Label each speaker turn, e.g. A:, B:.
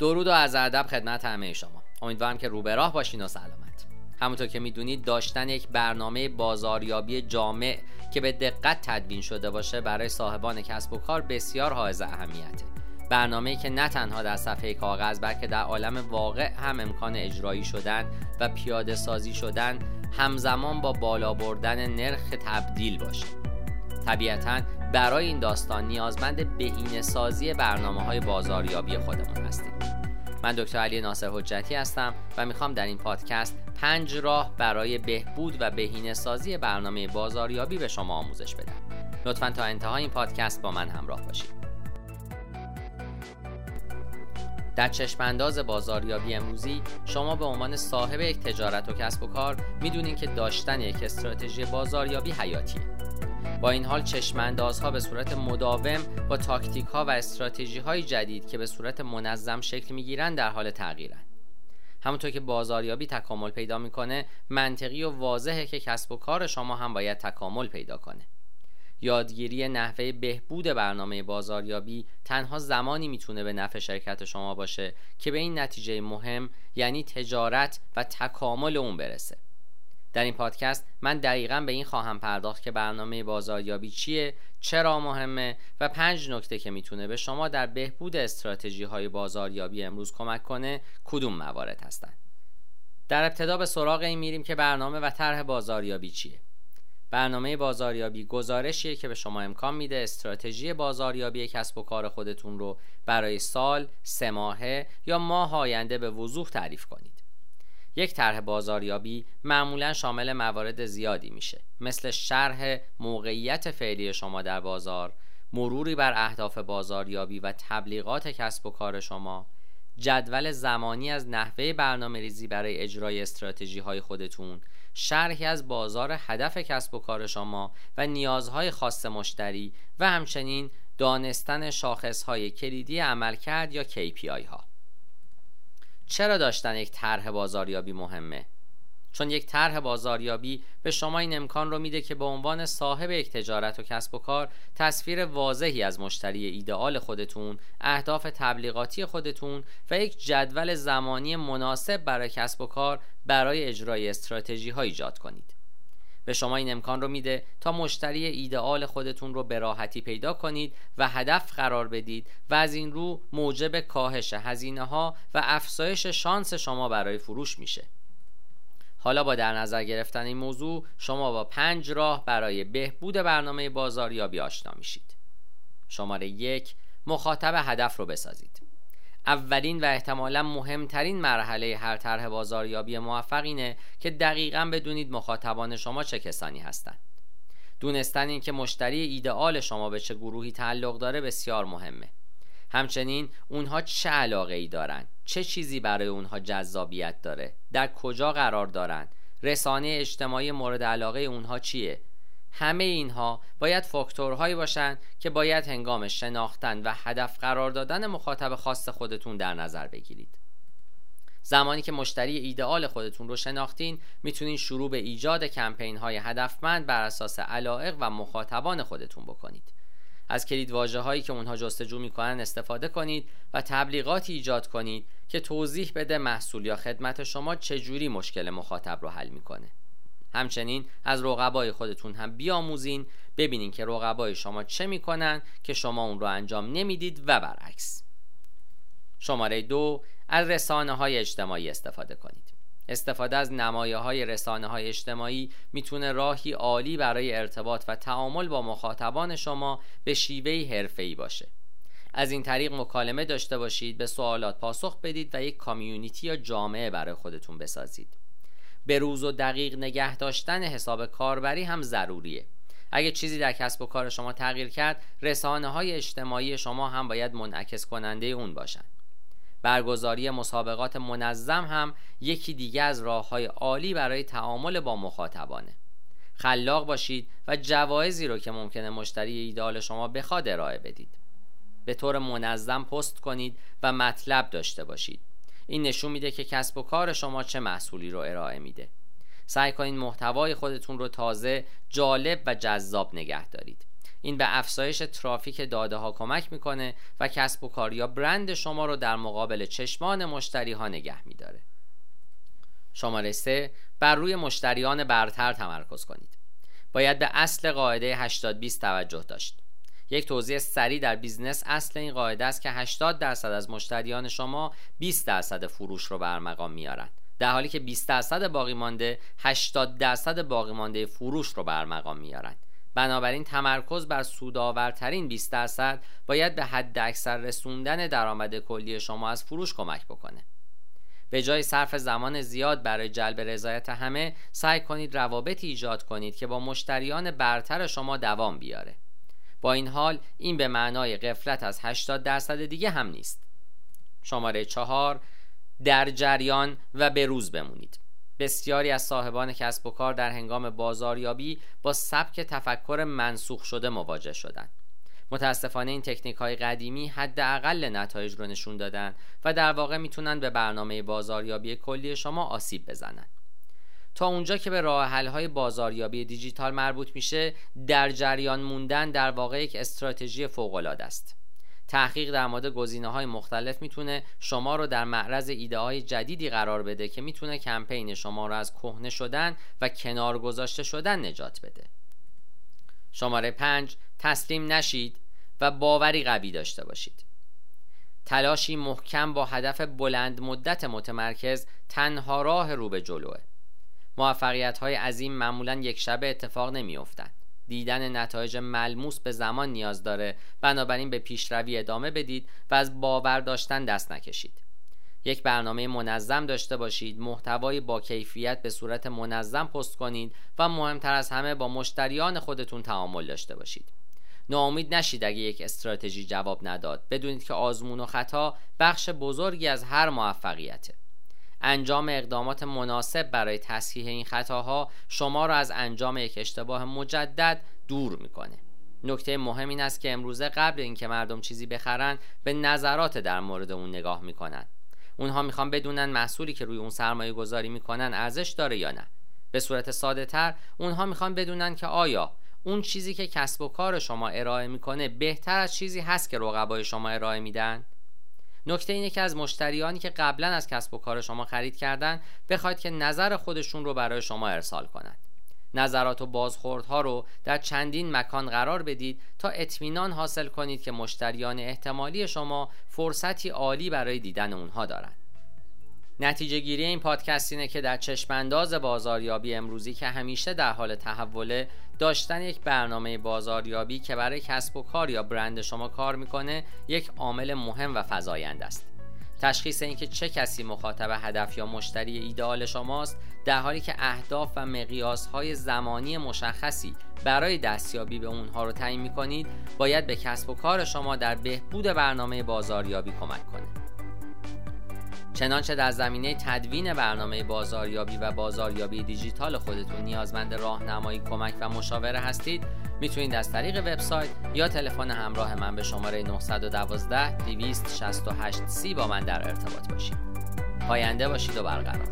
A: درود و از ادب خدمت همه شما. امیدوارم که رو به راه باشین و سلامت. همونطور که می‌دونید داشتن یک برنامه بازاریابی جامع که به دقت تدوین شده باشه برای صاحبان کسب و کار بسیار حائز اهمیته. برنامه‌ای که نه تنها در صفحه کاغذ بلکه در عالم واقع هم امکان اجرایی شدن و پیاده سازی شدن همزمان با بالا بردن نرخ تبدیل باشه. طبیعتا برای این داستان نیازمند بهینه سازی برنامه های بازاریابی خودمون هستیم. من دکتر علی ناصر حجتی هستم و می‌خوام در این پادکست پنج راه برای بهبود و بهینه سازی برنامه بازاریابی به شما آموزش بدم. لطفا تا انتهای این پادکست با من همراه باشید. در چشمانداز بازاریابی امروزی شما به عنوان صاحب یک تجارت و کسب و کار می‌دونین که داشتن یک استراتژی بازاریابی حیاتیه. با این حال چشماندازها به صورت مداوم با تاکتیک ها و استراتژی های جدید که به صورت منظم شکل می‌گیرند در حال تغییرند. همونطور که بازاریابی تکامل پیدا می‌کنه منطقی و واضحه که کسب و کار شما هم باید تکامل پیدا کنه. یادگیری نحوه بهبود برنامه بازاریابی تنها زمانی می‌تونه به نفع شرکت شما باشه که به این نتیجه مهم یعنی تجارت و تکامل اون برسه. در این پادکست من دقیقا به این خواهم پرداخت که برنامه بازاریابی چیه چرا مهمه و پنج نکته که می‌تونه به شما در بهبود استراتژی های بازاریابی امروز کمک کنه کدوم موارد هستند در ابتدا به سراغ این میریم که برنامه و طرح بازاریابی چیه برنامه بازاریابی گزارشیه که به شما امکان میده استراتژی بازاریابی کسب و کار خودتون رو برای سال، سه ماهه یا ماه آینده به وضوح تعریف کنید. یک طرح بازاریابی معمولا شامل موارد زیادی میشه مثل شرح موقعیت فعلی شما در بازار، مروری بر اهداف بازاریابی و تبلیغات کسب و کار شما، جدول زمانی از نحوه برنامه ریزی برای اجرای استراتژی های خودتون شرحی از بازار هدف کسب و کار شما و نیازهای خاص مشتری و همچنین دانستن شاخصهای کلیدی عملکرد یا KPI ها. چرا داشتن یک طرح بازاریابی مهمه چون یک طرح بازاریابی به شما این امکان رو میده که به عنوان صاحب یک تجارت و کسب و کار تصویر واضحی از مشتری ایدئال خودتون، اهداف تبلیغاتی خودتون و یک جدول زمانی مناسب برای کسب و کار برای اجرای استراتژی ها ایجاد کنید. به شما این امکان رو میده تا مشتری ایدئال خودتون رو به راحتی پیدا کنید و هدف قرار بدید و از این رو موجب کاهش هزینه ها و افزایش شانس شما برای فروش میشه. حالا با در نظر گرفتن این موضوع شما با پنج راه برای بهبود برنامه بازاریابی آشنا میشید شماره یک مخاطب هدف رو بسازید اولین و احتمالا مهمترین مرحله هر طرح بازاریابی موفق اینه که دقیقا بدونید مخاطبان شما چه کسانی هستند دونستن اینکه مشتری ایدئال شما به چه گروهی تعلق داره بسیار مهمه. همچنین اونها چه علاقه ای دارن؟ چه چیزی برای اونها جذابیت داره؟ در کجا قرار دارن؟ رسانه اجتماعی مورد علاقه اونها چیه؟ همه اینها باید فاکتورهایی باشند که باید هنگام شناختن و هدف قرار دادن مخاطب خاص خودتون در نظر بگیرید. زمانی که مشتری ایدئال خودتون رو شناختین می‌تونین شروع به ایجاد کمپین های هدفمند بر اساس علایق و مخاطبان خودتون بکنید. از کلید واجه هایی که اونها جستجو می‌کنن استفاده کنید و تبلیغاتی ایجاد کنید که توضیح بده محصول یا خدمت شما چجوری مشکل مخاطب رو حل می‌کنه. همچنین از رقبای خودتون هم بیاموزین ببینین که رقبای شما چه می‌کنن که شما اون رو انجام نمی‌دید و برعکس. شماره دو از رسانه های اجتماعی استفاده کنید. استفاده از نمایه های رسانه های اجتماعی می‌تونه راهی عالی برای ارتباط و تعامل با مخاطبان شما به شیوهی حرفه‌ای باشه. از این طریق مکالمه داشته باشید به سوالات پاسخ بدید و یک کامیونیتی یا جامعه برای خودتون بسازید. به روز و دقیق نگه داشتن حساب کاربری هم ضروریه. اگه چیزی در کسب و کار شما تغییر کرد رسانه های اجتماعی شما هم باید منعکس کننده اون باشند برگزاری مسابقات منظم هم یکی دیگه از راه های عالی برای تعامل با مخاطبانه. خلاق باشید و جوایزی رو که ممکنه مشتری ایدال شما بخواد ارائه بدید. به طور منظم پست کنید و مطلب داشته باشید. این نشون میده که کسب و کار شما چه محصولی رو ارائه میده. سعی کنید محتوای خودتون رو تازه جالب و جذاب نگه دارید. این به افزایش ترافیک داده ها کمک می‌کنه و کسب و کار یا برند شما رو در مقابل چشمان مشتری ها نگه میداره. شماره 3 بر روی مشتریان برتر تمرکز کنید. باید به اصل قاعده 80 20 توجه داشت. یک توضیح سریع در business اصل این قاعده است که 80 درصد از مشتریان شما 20 درصد فروش رو به ارمغان میارند. در حالی که 20 درصد باقی مانده 80 درصد باقی مانده فروش رو برمقام میارند. بنابراین تمرکز بر سودآورترین 20 درصد باید به حد اکثر رسوندن درآمد کلی شما از فروش کمک بکنه. به جای صرف زمان زیاد برای جلب رضایت همه سعی کنید روابطی ایجاد کنید که با مشتریان برتر شما دوام بیاره. با این حال این به معنای قفلت از 80 درصد دیگه هم نیست. شماره چهار در جریان و به روز بمونید. بسیاری از صاحبان کسب و کار در هنگام بازاریابی با سبک تفکر منسوخ شده مواجه شدند متاسفانه این تکنیک های قدیمی حداقل نتایج رو نشون دادن و در واقع می‌تونن به برنامه بازاریابی کلی شما آسیب بزنن. تا اونجا که به راه های بازاریابی دیجیتال مربوط میشه در جریان موندن در واقع یک استراتژی فوق است. تحقیق در مورد گزینه های مختلف می‌تونه شما رو در معرض ایده های جدیدی قرار بده که می‌تونه کمپین شما رو از کهنه شدن و کنار گذاشته شدن نجات بده. شماره 5 تسلیم نشید و باوری قوی داشته باشید. تلاشی محکم با هدف بلند مدت متمرکز تنها راه رو به جلوه. موفقیت های عظیم معمولا یک شبه اتفاق نمیافتند دیدن نتایج ملموس به زمان نیاز داره. بنابراین به پیشروی ادامه بدید و از باور داشتن دست نکشید. یک برنامه منظم داشته باشید. محتوای با کیفیت به صورت منظم پست کنید و مهمتر از همه با مشتریان خودتون تعامل داشته باشید. ناامید نشید اگه یک استراتژی جواب نداد. بدونید که آزمون و خطا بخش بزرگی از هر موفقیته. انجام اقدامات مناسب برای تصحیح این خطاها شما را از انجام یک اشتباه مجدد دور می‌کنه. نکته مهم این است که امروزه قبل اینکه مردم چیزی بخرن به نظرات در مورد اون نگاه می‌کنن. اونها می‌خوان بدونن محصولی که روی اون سرمایه گذاری می‌کنن ارزش داره یا نه. به صورت ساده تر اونها می‌خوان بدونن که آیا اون چیزی که کسب و کار شما ارائه می‌کنه بهتر از چیزی هست که رقبای شما ارائه میدن؟ نکته اینه که از مشتریانی که قبلا از کسب و کار شما خرید کردن بخواید که نظر خودشون رو برای شما ارسال کنند. نظرات و بازخوردها رو در چندین مکان قرار بدید تا اطمینان حاصل کنید که مشتریان احتمالی شما فرصتی عالی برای دیدن اونها دارند. نتیجه گیری این پادکست اینه که در چشمانداز بازاریابی امروزی که همیشه در حال تحوله داشتن یک برنامه بازاریابی که برای کسب و کار یا برند شما کار می‌کنه یک عامل مهم و فزاینده است. تشخیص اینکه چه کسی مخاطب هدف یا مشتری ایدئال شماست در حالی که اهداف و مقیاس های زمانی مشخصی برای دستیابی به اونها رو تعیین می‌کنید باید به کسب و کار شما در بهبود برنامه بازاریابی کمک کنه. چنانچه در زمینه تدوین برنامه بازاریابی و بازاریابی دیجیتال خودتون نیازمند راهنمایی کمک و مشاوره هستید می‌تونید از طریق وبسایت یا تلفن همراه من به شماره 912 268 30 با من در ارتباط باشید. پاینده باشید و برقرار.